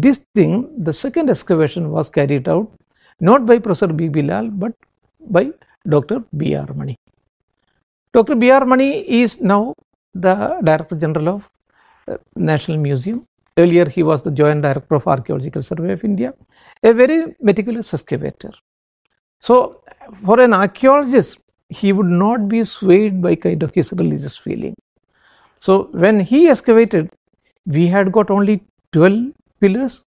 this thing, the second excavation was carried out not by Professor B. Bilal but by Dr. B. R. Mani. Dr. B. R. Mani is now the Director General of uh, National Museum. Earlier, he was the Joint Director of Archaeological Survey of India, a very meticulous excavator. So, for an archaeologist, he would not be swayed by kind of his religious feeling. So, when he excavated, we had got only 12 pillars,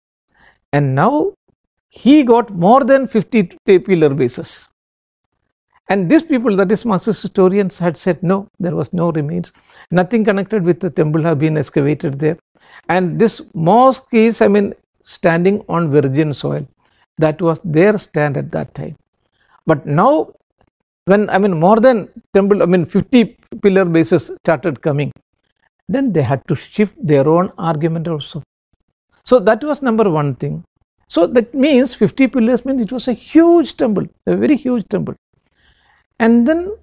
and now he got more than 50 pillar bases. And these people, that is Marxist historians, had said no, there was no remains. Nothing connected with the temple have been excavated there. And this mosque is, I mean, standing on virgin soil. That was their stand at that time. But now, when I mean more than temple, I mean 50 pillar bases started coming, then they had to shift their own argument also. So that was number one thing. So that means 50 pillars means it was a huge temple, a very huge temple. And then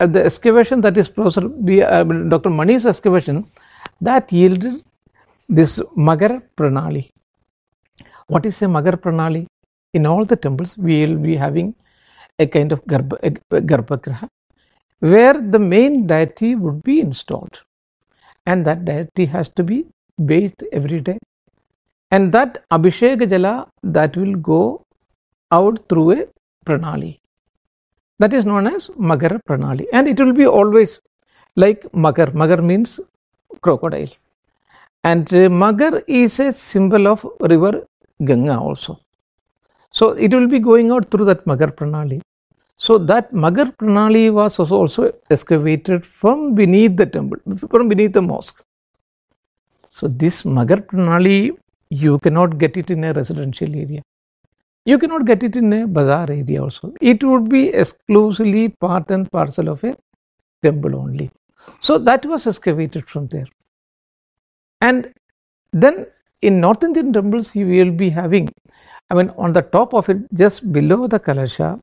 uh, the excavation that is Professor B, uh, Dr. Mani's excavation that yielded this Magar Pranali. What is a Magar Pranali? In all the temples, we will be having a kind of garbhagraha where the main deity would be installed, and that deity has to be bathed every day, and that Abhishek Jala that will go out through a pranali that is known as Magar Pranali and it will be always like Magar. Magar means crocodile and Magar is a symbol of river Ganga also. So it will be going out through that Magar Pranali. So that Magar Pranali was also excavated from beneath the temple, from beneath the mosque. So this Magar Pranali, you cannot get it in a residential area. You cannot get it in a bazaar area also. It would be exclusively part and parcel of a temple only. So that was excavated from there. And then in North Indian temples, you will be having, I mean, on the top of it, just below the Kalasha,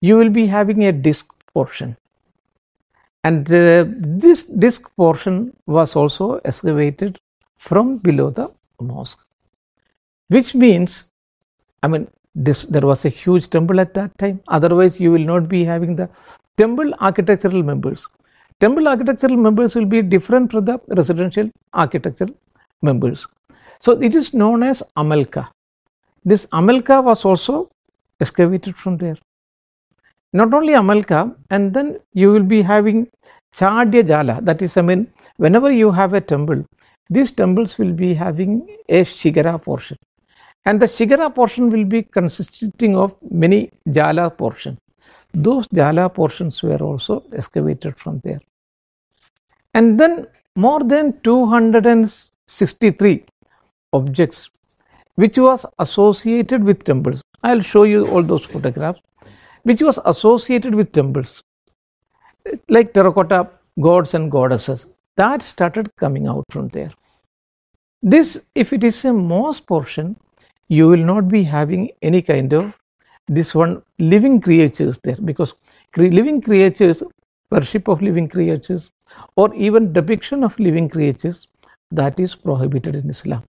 you will be having a disc portion. And uh, this disc portion was also excavated from below the mosque, which means I mean, this there was a huge temple at that time. Otherwise, you will not be having the temple architectural members. Temple architectural members will be different from the residential architectural members. So it is known as Amalka. This Amalka was also excavated from there. Not only Amalka, and then you will be having Chadya Jala. That is, I mean, whenever you have a temple, these temples will be having a Shigara portion and the Shigara portion will be consisting of many Jala portion. Those Jala portions were also excavated from there. And then more than 263 objects which was associated with temples. I will show you all those photographs which was associated with temples like terracotta gods and goddesses that started coming out from there. This if it is a mosque portion you will not be having any kind of this one living creatures there because living creatures worship of living creatures or even depiction of living creatures that is prohibited in islam